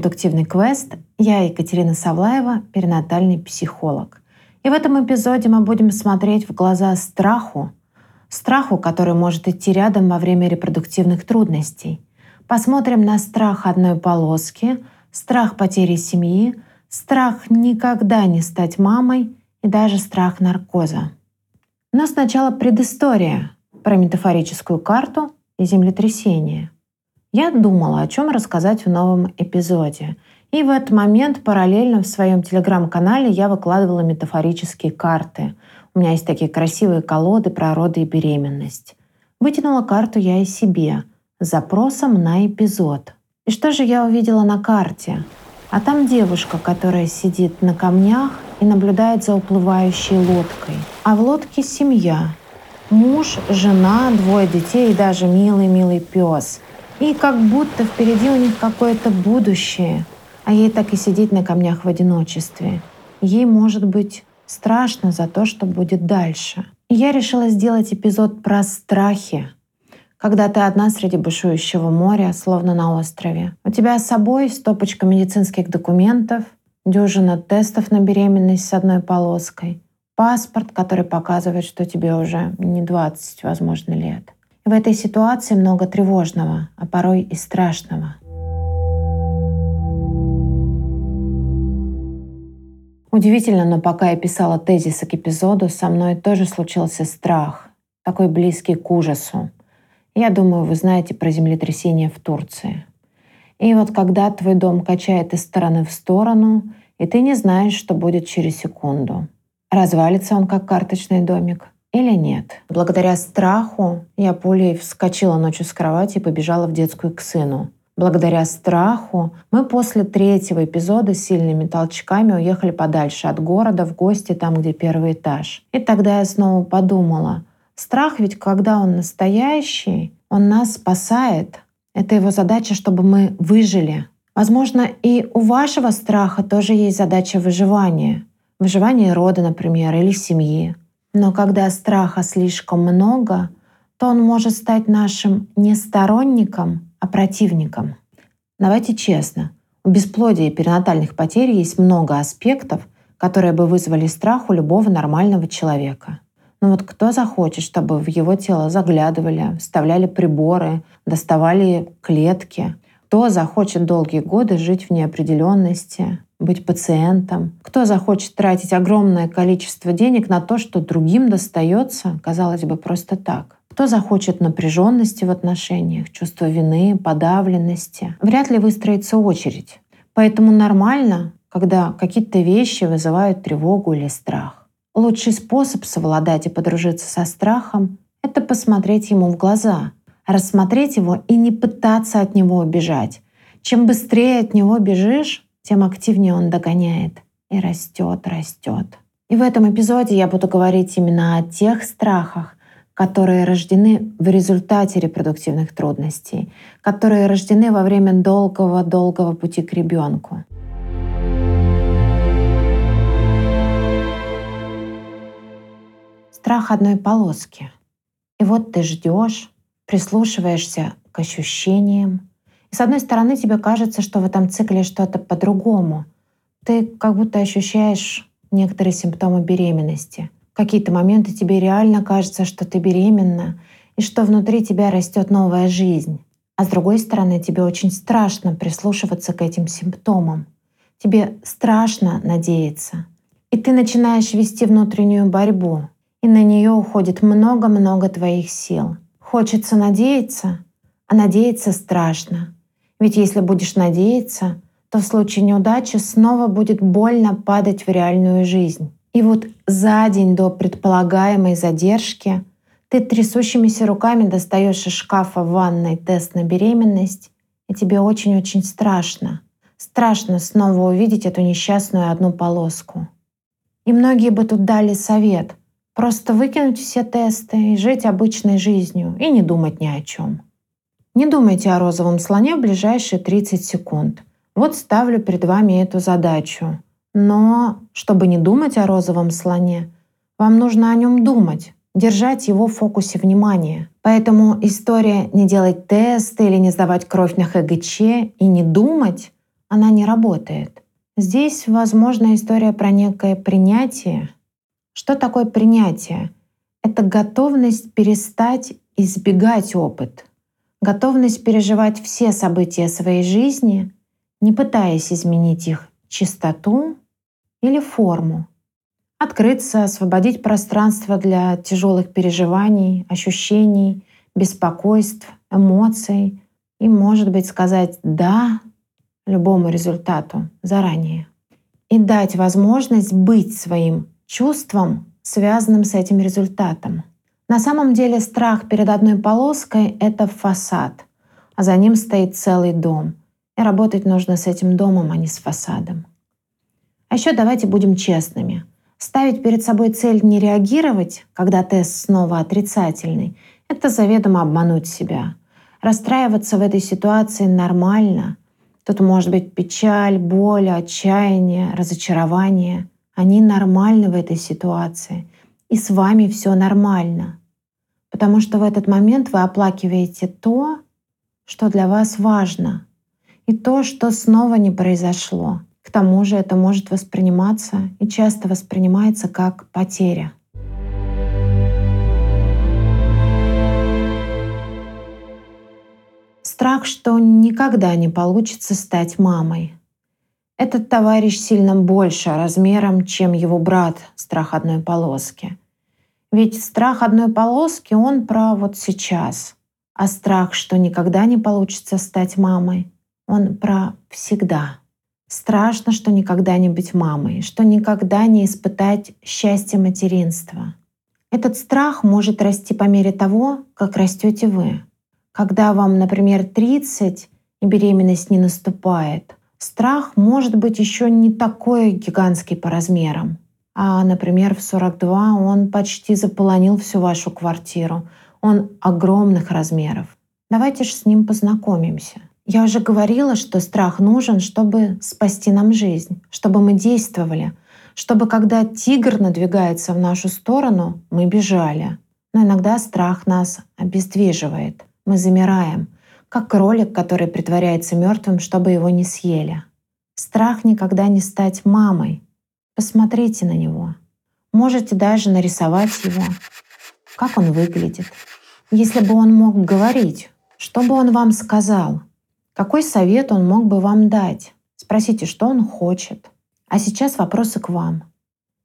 Репродуктивный квест. Я Екатерина Савлаева, перинатальный психолог. И в этом эпизоде мы будем смотреть в глаза страху, страху, который может идти рядом во время репродуктивных трудностей. Посмотрим на страх одной полоски, страх потери семьи, страх никогда не стать мамой и даже страх наркоза. Но сначала предыстория про метафорическую карту и землетрясение. Я думала, о чем рассказать в новом эпизоде. И в этот момент параллельно в своем телеграм-канале я выкладывала метафорические карты. У меня есть такие красивые колоды про роды и беременность. Вытянула карту я и себе с запросом на эпизод. И что же я увидела на карте? А там девушка, которая сидит на камнях и наблюдает за уплывающей лодкой. А в лодке семья. Муж, жена, двое детей и даже милый-милый пес. И как будто впереди у них какое-то будущее. А ей так и сидеть на камнях в одиночестве. Ей может быть страшно за то, что будет дальше. Я решила сделать эпизод про страхи, когда ты одна среди бушующего моря, словно на острове. У тебя с собой стопочка медицинских документов, дюжина тестов на беременность с одной полоской, паспорт, который показывает, что тебе уже не 20, возможно, лет. И в этой ситуации много тревожного, а порой и страшного. Удивительно, но пока я писала тезисы к эпизоду, со мной тоже случился страх, такой близкий к ужасу. Я думаю, вы знаете про землетрясение в Турции. И вот когда твой дом качает из стороны в сторону, и ты не знаешь, что будет через секунду. Развалится он как карточный домик или нет. Благодаря страху я пулей вскочила ночью с кровати и побежала в детскую к сыну. Благодаря страху мы после третьего эпизода сильными толчками уехали подальше от города в гости там, где первый этаж. И тогда я снова подумала, Страх ведь, когда он настоящий, он нас спасает. Это его задача, чтобы мы выжили. Возможно, и у вашего страха тоже есть задача выживания. Выживание рода, например, или семьи. Но когда страха слишком много, то он может стать нашим не сторонником, а противником. Давайте честно, у бесплодия и перинатальных потерь есть много аспектов, которые бы вызвали страх у любого нормального человека. Ну вот кто захочет, чтобы в его тело заглядывали, вставляли приборы, доставали клетки? Кто захочет долгие годы жить в неопределенности, быть пациентом? Кто захочет тратить огромное количество денег на то, что другим достается, казалось бы, просто так? Кто захочет напряженности в отношениях, чувства вины, подавленности? Вряд ли выстроится очередь. Поэтому нормально, когда какие-то вещи вызывают тревогу или страх. Лучший способ совладать и подружиться со страхом — это посмотреть ему в глаза, рассмотреть его и не пытаться от него убежать. Чем быстрее от него бежишь, тем активнее он догоняет и растет, растет. И в этом эпизоде я буду говорить именно о тех страхах, которые рождены в результате репродуктивных трудностей, которые рождены во время долгого-долгого пути к ребенку. страх одной полоски. И вот ты ждешь, прислушиваешься к ощущениям. И с одной стороны тебе кажется, что в этом цикле что-то по-другому. Ты как будто ощущаешь некоторые симптомы беременности. В какие-то моменты тебе реально кажется, что ты беременна и что внутри тебя растет новая жизнь. А с другой стороны, тебе очень страшно прислушиваться к этим симптомам. Тебе страшно надеяться. И ты начинаешь вести внутреннюю борьбу и на нее уходит много-много твоих сил. Хочется надеяться, а надеяться страшно. Ведь если будешь надеяться, то в случае неудачи снова будет больно падать в реальную жизнь. И вот за день до предполагаемой задержки ты трясущимися руками достаешь из шкафа в ванной тест на беременность, и тебе очень-очень страшно. Страшно снова увидеть эту несчастную одну полоску. И многие бы тут дали совет. Просто выкинуть все тесты и жить обычной жизнью и не думать ни о чем. Не думайте о розовом слоне в ближайшие 30 секунд. Вот ставлю перед вами эту задачу. Но чтобы не думать о розовом слоне, вам нужно о нем думать, держать его в фокусе внимания. Поэтому история не делать тесты или не сдавать кровь на ХГЧ и не думать она не работает. Здесь, возможно, история про некое принятие. Что такое принятие? Это готовность перестать избегать опыт, готовность переживать все события своей жизни, не пытаясь изменить их чистоту или форму. Открыться, освободить пространство для тяжелых переживаний, ощущений, беспокойств, эмоций и, может быть, сказать «да» любому результату заранее. И дать возможность быть своим чувством, связанным с этим результатом. На самом деле страх перед одной полоской — это фасад, а за ним стоит целый дом. И работать нужно с этим домом, а не с фасадом. А еще давайте будем честными. Ставить перед собой цель не реагировать, когда тест снова отрицательный, это заведомо обмануть себя. Расстраиваться в этой ситуации нормально. Тут может быть печаль, боль, отчаяние, разочарование. Они нормальны в этой ситуации. И с вами все нормально. Потому что в этот момент вы оплакиваете то, что для вас важно, и то, что снова не произошло. К тому же это может восприниматься и часто воспринимается как потеря. Страх, что никогда не получится стать мамой. Этот товарищ сильно больше размером, чем его брат страх одной полоски. Ведь страх одной полоски, он про вот сейчас. А страх, что никогда не получится стать мамой, он про всегда. Страшно, что никогда не быть мамой, что никогда не испытать счастье материнства. Этот страх может расти по мере того, как растете вы. Когда вам, например, 30 и беременность не наступает, страх может быть еще не такой гигантский по размерам. А, например, в 42 он почти заполонил всю вашу квартиру. Он огромных размеров. Давайте же с ним познакомимся. Я уже говорила, что страх нужен, чтобы спасти нам жизнь, чтобы мы действовали, чтобы когда тигр надвигается в нашу сторону, мы бежали. Но иногда страх нас обездвиживает. Мы замираем, как кролик, который притворяется мертвым, чтобы его не съели. Страх никогда не стать мамой, Посмотрите на него. Можете даже нарисовать его, как он выглядит. Если бы он мог говорить, что бы он вам сказал? Какой совет он мог бы вам дать? Спросите, что он хочет. А сейчас вопросы к вам.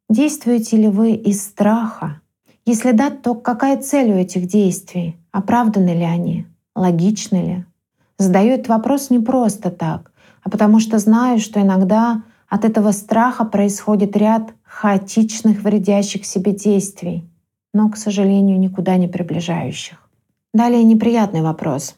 Действуете ли вы из страха? Если да, то какая цель у этих действий? Оправданы ли они? Логичны ли? Задаю этот вопрос не просто так, а потому что знаю, что иногда от этого страха происходит ряд хаотичных, вредящих себе действий, но, к сожалению, никуда не приближающих. Далее неприятный вопрос.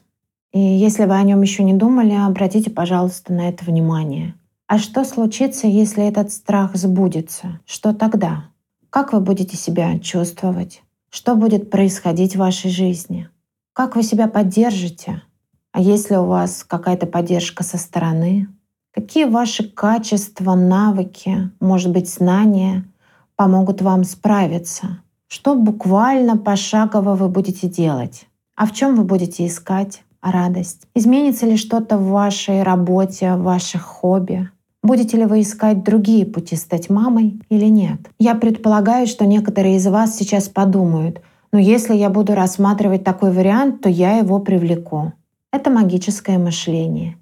И если вы о нем еще не думали, обратите, пожалуйста, на это внимание. А что случится, если этот страх сбудется? Что тогда? Как вы будете себя чувствовать? Что будет происходить в вашей жизни? Как вы себя поддержите? А если у вас какая-то поддержка со стороны, Какие ваши качества, навыки, может быть, знания помогут вам справиться? Что буквально пошагово вы будете делать? А в чем вы будете искать радость? Изменится ли что-то в вашей работе, в ваших хобби? Будете ли вы искать другие пути стать мамой или нет? Я предполагаю, что некоторые из вас сейчас подумают, но если я буду рассматривать такой вариант, то я его привлеку. Это магическое мышление.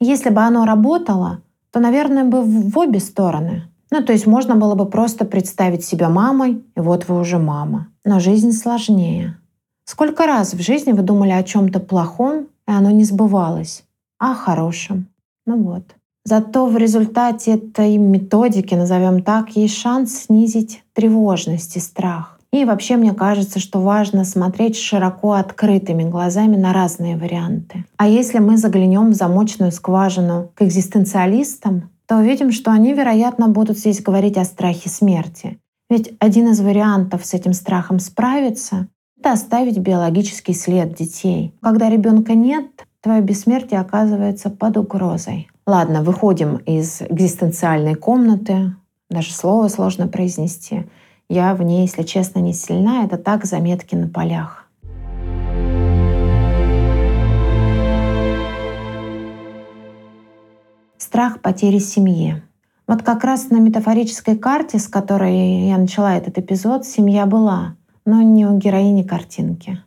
Если бы оно работало, то, наверное, бы в обе стороны. Ну, то есть можно было бы просто представить себя мамой, и вот вы уже мама. Но жизнь сложнее. Сколько раз в жизни вы думали о чем-то плохом, и оно не сбывалось, а о хорошем? Ну вот. Зато в результате этой методики, назовем так, есть шанс снизить тревожность и страх. И вообще мне кажется, что важно смотреть широко открытыми глазами на разные варианты. А если мы заглянем в замочную скважину к экзистенциалистам, то увидим, что они, вероятно, будут здесь говорить о страхе смерти. Ведь один из вариантов с этим страхом справиться — это оставить биологический след детей. Когда ребенка нет, твое бессмертие оказывается под угрозой. Ладно, выходим из экзистенциальной комнаты, даже слово сложно произнести — я в ней, если честно, не сильна. Это так заметки на полях. Страх потери семьи. Вот как раз на метафорической карте, с которой я начала этот эпизод, семья была, но не у героини картинки.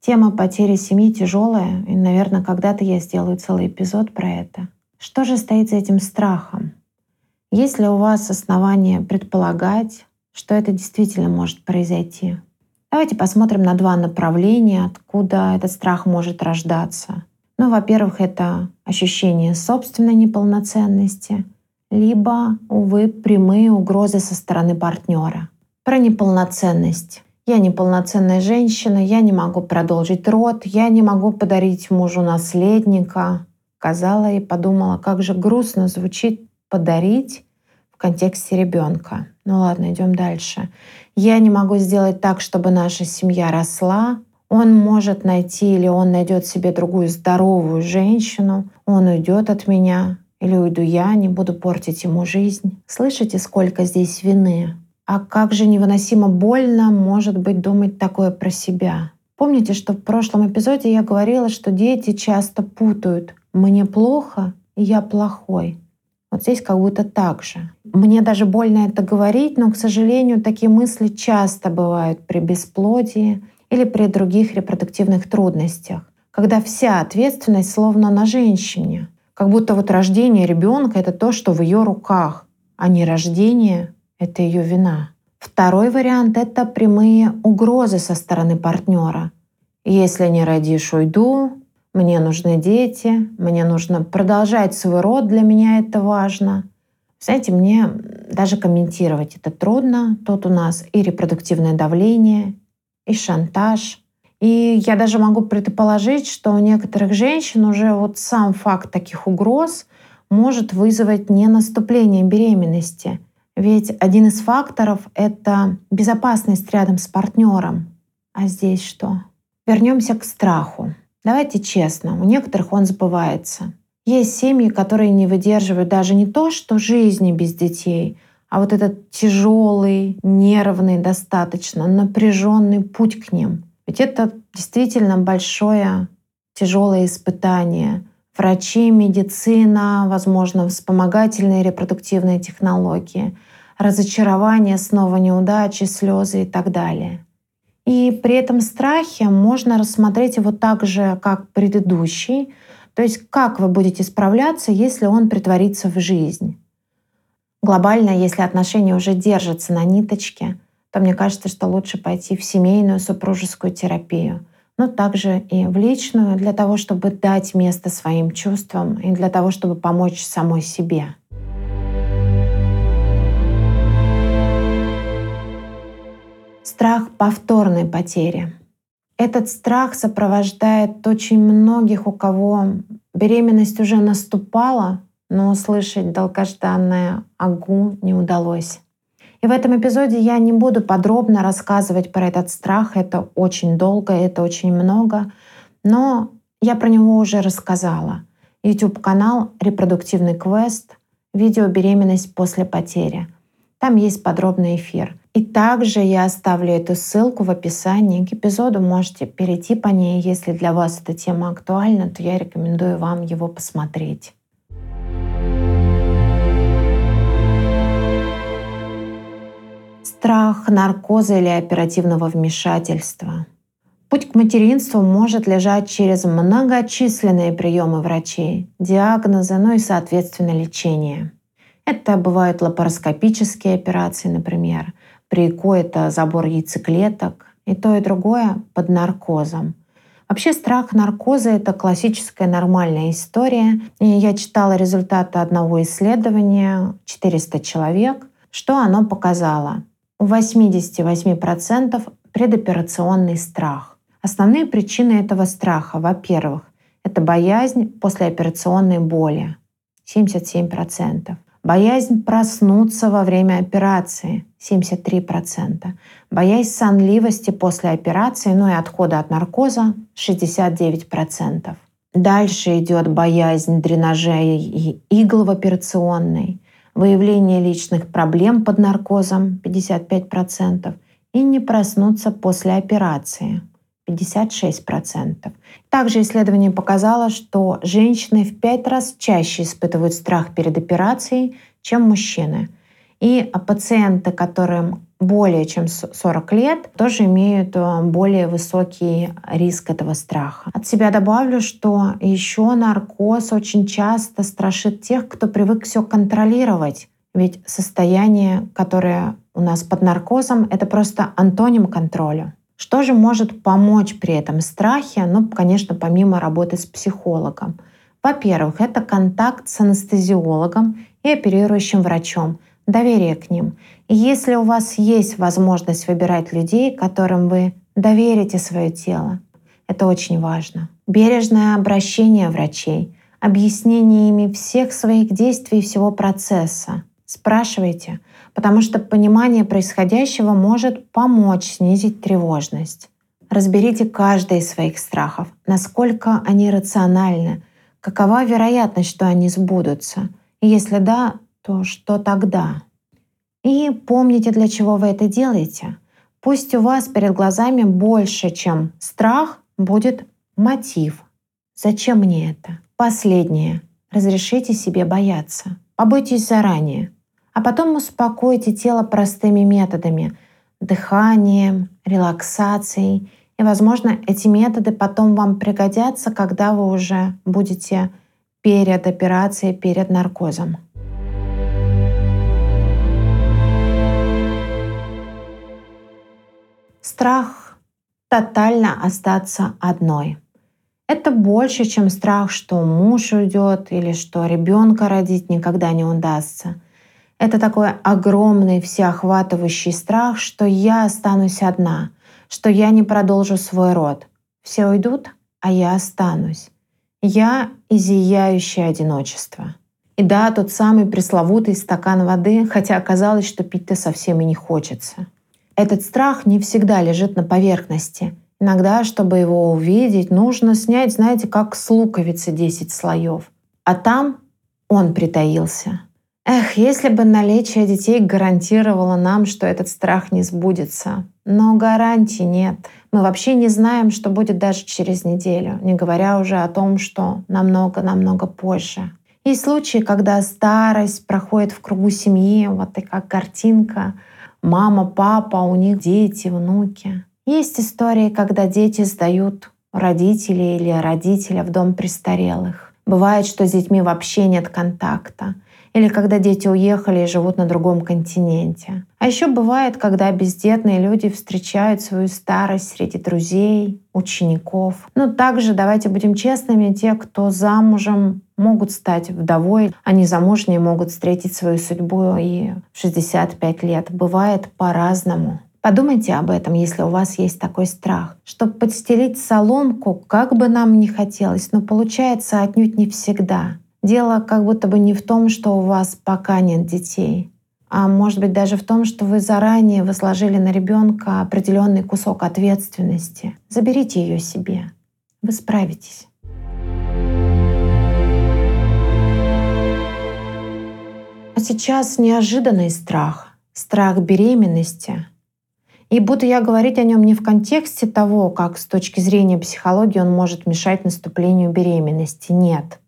Тема потери семьи тяжелая, и, наверное, когда-то я сделаю целый эпизод про это. Что же стоит за этим страхом? Есть ли у вас основания предполагать, что это действительно может произойти? Давайте посмотрим на два направления, откуда этот страх может рождаться. Ну, во-первых, это ощущение собственной неполноценности, либо, увы, прямые угрозы со стороны партнера. Про неполноценность. Я неполноценная женщина, я не могу продолжить род, я не могу подарить мужу наследника. Казала и подумала, как же грустно звучит подарить контексте ребенка. Ну ладно, идем дальше. Я не могу сделать так, чтобы наша семья росла. Он может найти или он найдет себе другую здоровую женщину. Он уйдет от меня или уйду я, не буду портить ему жизнь. Слышите, сколько здесь вины? А как же невыносимо больно может быть думать такое про себя. Помните, что в прошлом эпизоде я говорила, что дети часто путают «мне плохо» и «я плохой». Вот здесь как будто так же. Мне даже больно это говорить, но, к сожалению, такие мысли часто бывают при бесплодии или при других репродуктивных трудностях, когда вся ответственность словно на женщине. Как будто вот рождение ребенка — это то, что в ее руках, а не рождение — это ее вина. Второй вариант — это прямые угрозы со стороны партнера. Если не родишь, уйду, мне нужны дети, мне нужно продолжать свой род, для меня это важно. Знаете, мне даже комментировать это трудно. Тут у нас и репродуктивное давление, и шантаж. И я даже могу предположить, что у некоторых женщин уже вот сам факт таких угроз может вызвать не наступление беременности. Ведь один из факторов — это безопасность рядом с партнером. А здесь что? Вернемся к страху. Давайте честно, у некоторых он забывается. Есть семьи, которые не выдерживают даже не то, что жизни без детей, а вот этот тяжелый, нервный, достаточно напряженный путь к ним. Ведь это действительно большое, тяжелое испытание. Врачи, медицина, возможно, вспомогательные репродуктивные технологии, разочарование, снова неудачи, слезы и так далее. И при этом страхе можно рассмотреть его так же, как предыдущий, то есть как вы будете справляться, если он притворится в жизнь. Глобально, если отношения уже держатся на ниточке, то мне кажется, что лучше пойти в семейную супружескую терапию, но также и в личную для того, чтобы дать место своим чувствам и для того, чтобы помочь самой себе. Страх повторной потери. Этот страх сопровождает очень многих, у кого беременность уже наступала, но услышать долгожданное «агу» не удалось. И в этом эпизоде я не буду подробно рассказывать про этот страх, это очень долго, это очень много, но я про него уже рассказала. YouTube-канал «Репродуктивный квест», видео «Беременность после потери». Там есть подробный эфир — и также я оставлю эту ссылку в описании к эпизоду. Можете перейти по ней. Если для вас эта тема актуальна, то я рекомендую вам его посмотреть. Страх наркоза или оперативного вмешательства. Путь к материнству может лежать через многочисленные приемы врачей, диагнозы, ну и, соответственно, лечение. Это бывают лапароскопические операции, например, при ЭКО это забор яйцеклеток, и то, и другое под наркозом. Вообще страх наркоза — это классическая нормальная история. И я читала результаты одного исследования, 400 человек, что оно показало. У 88% предоперационный страх. Основные причины этого страха, во-первых, это боязнь послеоперационной боли, 77%. Боязнь проснуться во время операции 73%. Боязнь сонливости после операции, ну и отхода от наркоза 69%. Дальше идет боязнь дренажей и игл в операционной, выявление личных проблем под наркозом 55% и не проснуться после операции 56%. Также исследование показало, что женщины в 5 раз чаще испытывают страх перед операцией, чем мужчины. И пациенты, которым более чем 40 лет, тоже имеют э, более высокий риск этого страха. От себя добавлю, что еще наркоз очень часто страшит тех, кто привык все контролировать. Ведь состояние, которое у нас под наркозом, это просто антоним контроля. Что же может помочь при этом страхе? Ну, конечно, помимо работы с психологом. Во-первых, это контакт с анестезиологом и оперирующим врачом, доверие к ним. И если у вас есть возможность выбирать людей, которым вы доверите свое тело, это очень важно. Бережное обращение врачей, объяснение ими всех своих действий и всего процесса. Спрашивайте, потому что понимание происходящего может помочь снизить тревожность. Разберите каждый из своих страхов, насколько они рациональны, какова вероятность, что они сбудутся. И если да, то что тогда? И помните, для чего вы это делаете. Пусть у вас перед глазами больше, чем страх, будет мотив. Зачем мне это? Последнее. Разрешите себе бояться. Побойтесь заранее. А потом успокойте тело простыми методами — дыханием, релаксацией. И, возможно, эти методы потом вам пригодятся, когда вы уже будете перед операцией, перед наркозом. Страх тотально остаться одной. Это больше, чем страх, что муж уйдет или что ребенка родить никогда не удастся. Это такой огромный всеохватывающий страх, что я останусь одна, что я не продолжу свой род. Все уйдут, а я останусь. Я и одиночество. И да, тот самый пресловутый стакан воды, хотя оказалось, что пить-то совсем и не хочется. Этот страх не всегда лежит на поверхности. Иногда, чтобы его увидеть, нужно снять, знаете, как с луковицы 10 слоев. А там он притаился — Эх, если бы наличие детей гарантировало нам, что этот страх не сбудется. Но гарантий нет. Мы вообще не знаем, что будет даже через неделю, не говоря уже о том, что намного-намного позже. Есть случаи, когда старость проходит в кругу семьи, вот как картинка. Мама, папа, у них дети, внуки. Есть истории, когда дети сдают родителей или родителя в дом престарелых. Бывает, что с детьми вообще нет контакта или когда дети уехали и живут на другом континенте. А еще бывает, когда бездетные люди встречают свою старость среди друзей, учеников. Ну, также, давайте будем честными, те, кто замужем, могут стать вдовой, а незамужние могут встретить свою судьбу и в 65 лет. Бывает по-разному. Подумайте об этом, если у вас есть такой страх. Чтобы подстелить соломку, как бы нам ни хотелось, но получается отнюдь не всегда. Дело как будто бы не в том, что у вас пока нет детей, а может быть даже в том, что вы заранее возложили на ребенка определенный кусок ответственности. Заберите ее себе. Вы справитесь. А сейчас неожиданный страх, страх беременности. И буду я говорить о нем не в контексте того, как с точки зрения психологии он может мешать наступлению беременности. Нет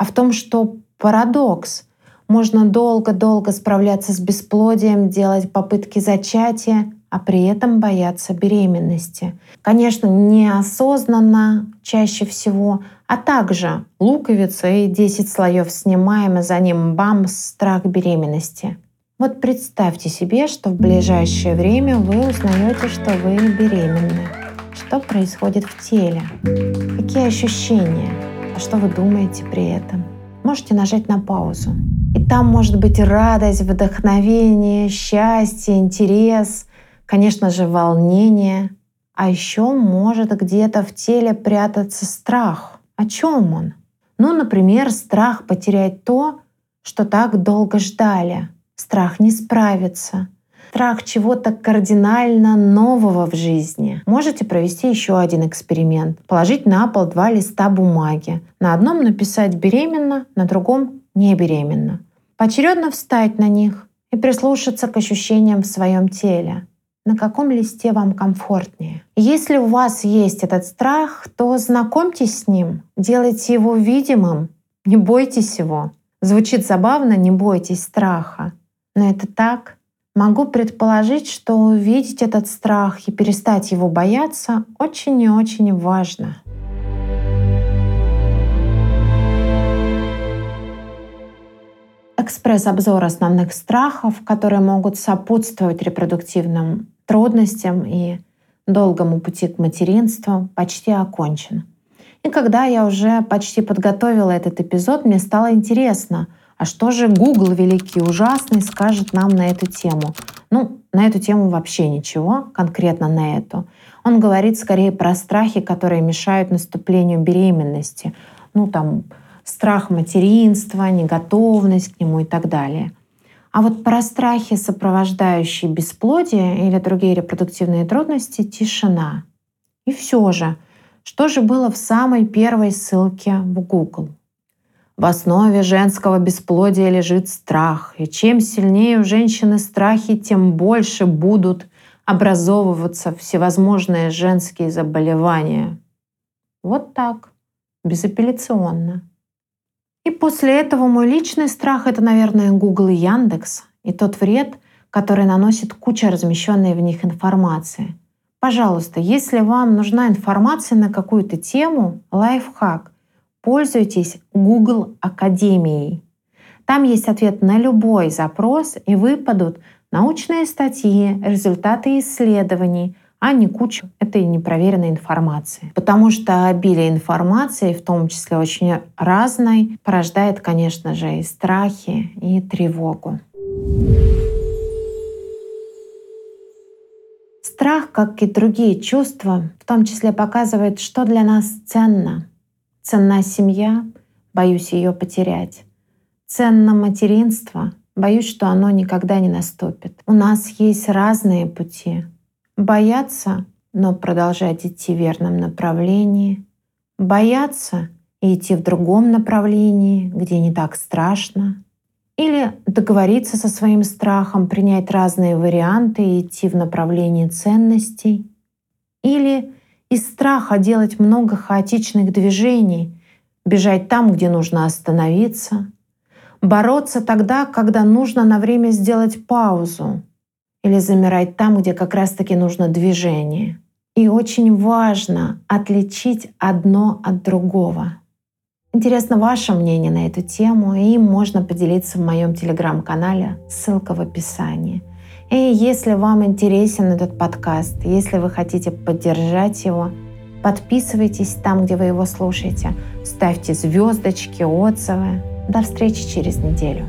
а в том, что парадокс. Можно долго-долго справляться с бесплодием, делать попытки зачатия, а при этом бояться беременности. Конечно, неосознанно чаще всего, а также луковица и 10 слоев снимаем, и за ним бам, страх беременности. Вот представьте себе, что в ближайшее время вы узнаете, что вы беременны. Что происходит в теле? Какие ощущения? Что вы думаете при этом. Можете нажать на паузу. И там может быть радость, вдохновение, счастье, интерес, конечно же, волнение. А еще может где-то в теле прятаться страх. О чем он? Ну, например, страх потерять то, что так долго ждали. Страх не справиться — страх чего-то кардинально нового в жизни. Можете провести еще один эксперимент. Положить на пол два листа бумаги. На одном написать «беременна», на другом «не беременна». Поочередно встать на них и прислушаться к ощущениям в своем теле. на каком листе вам комфортнее. Если у вас есть этот страх, то знакомьтесь с ним, делайте его видимым, не бойтесь его. Звучит забавно, не бойтесь страха. Но это так. Могу предположить, что увидеть этот страх и перестать его бояться очень и очень важно. Экспресс-обзор основных страхов, которые могут сопутствовать репродуктивным трудностям и долгому пути к материнству, почти окончен. И когда я уже почти подготовила этот эпизод, мне стало интересно, а что же Google великий ужасный скажет нам на эту тему? Ну, на эту тему вообще ничего, конкретно на эту. Он говорит скорее про страхи, которые мешают наступлению беременности. Ну, там, страх материнства, неготовность к нему и так далее. А вот про страхи, сопровождающие бесплодие или другие репродуктивные трудности, тишина. И все же — что же было в самой первой ссылке в Google? В основе женского бесплодия лежит страх, и чем сильнее у женщины страхи, тем больше будут образовываться всевозможные женские заболевания. Вот так, безапелляционно. И после этого мой личный страх — это, наверное, Google и Яндекс, и тот вред, который наносит куча размещенной в них информации. Пожалуйста, если вам нужна информация на какую-то тему, лайфхак, пользуйтесь Google Академией. Там есть ответ на любой запрос и выпадут научные статьи, результаты исследований, а не куча этой непроверенной информации. Потому что обилие информации, в том числе очень разной, порождает, конечно же, и страхи, и тревогу. Страх, как и другие чувства, в том числе показывает, что для нас ценно. Ценна семья, боюсь ее потерять. Ценно материнство, боюсь, что оно никогда не наступит. У нас есть разные пути. Бояться, но продолжать идти в верном направлении. Бояться и идти в другом направлении, где не так страшно. Или договориться со своим страхом, принять разные варианты и идти в направлении ценностей. Или из страха делать много хаотичных движений, бежать там, где нужно остановиться, бороться тогда, когда нужно на время сделать паузу, или замирать там, где как раз-таки нужно движение. И очень важно отличить одно от другого. Интересно ваше мнение на эту тему, и им можно поделиться в моем телеграм-канале, ссылка в описании. И если вам интересен этот подкаст, если вы хотите поддержать его, подписывайтесь там, где вы его слушаете, ставьте звездочки, отзывы. До встречи через неделю.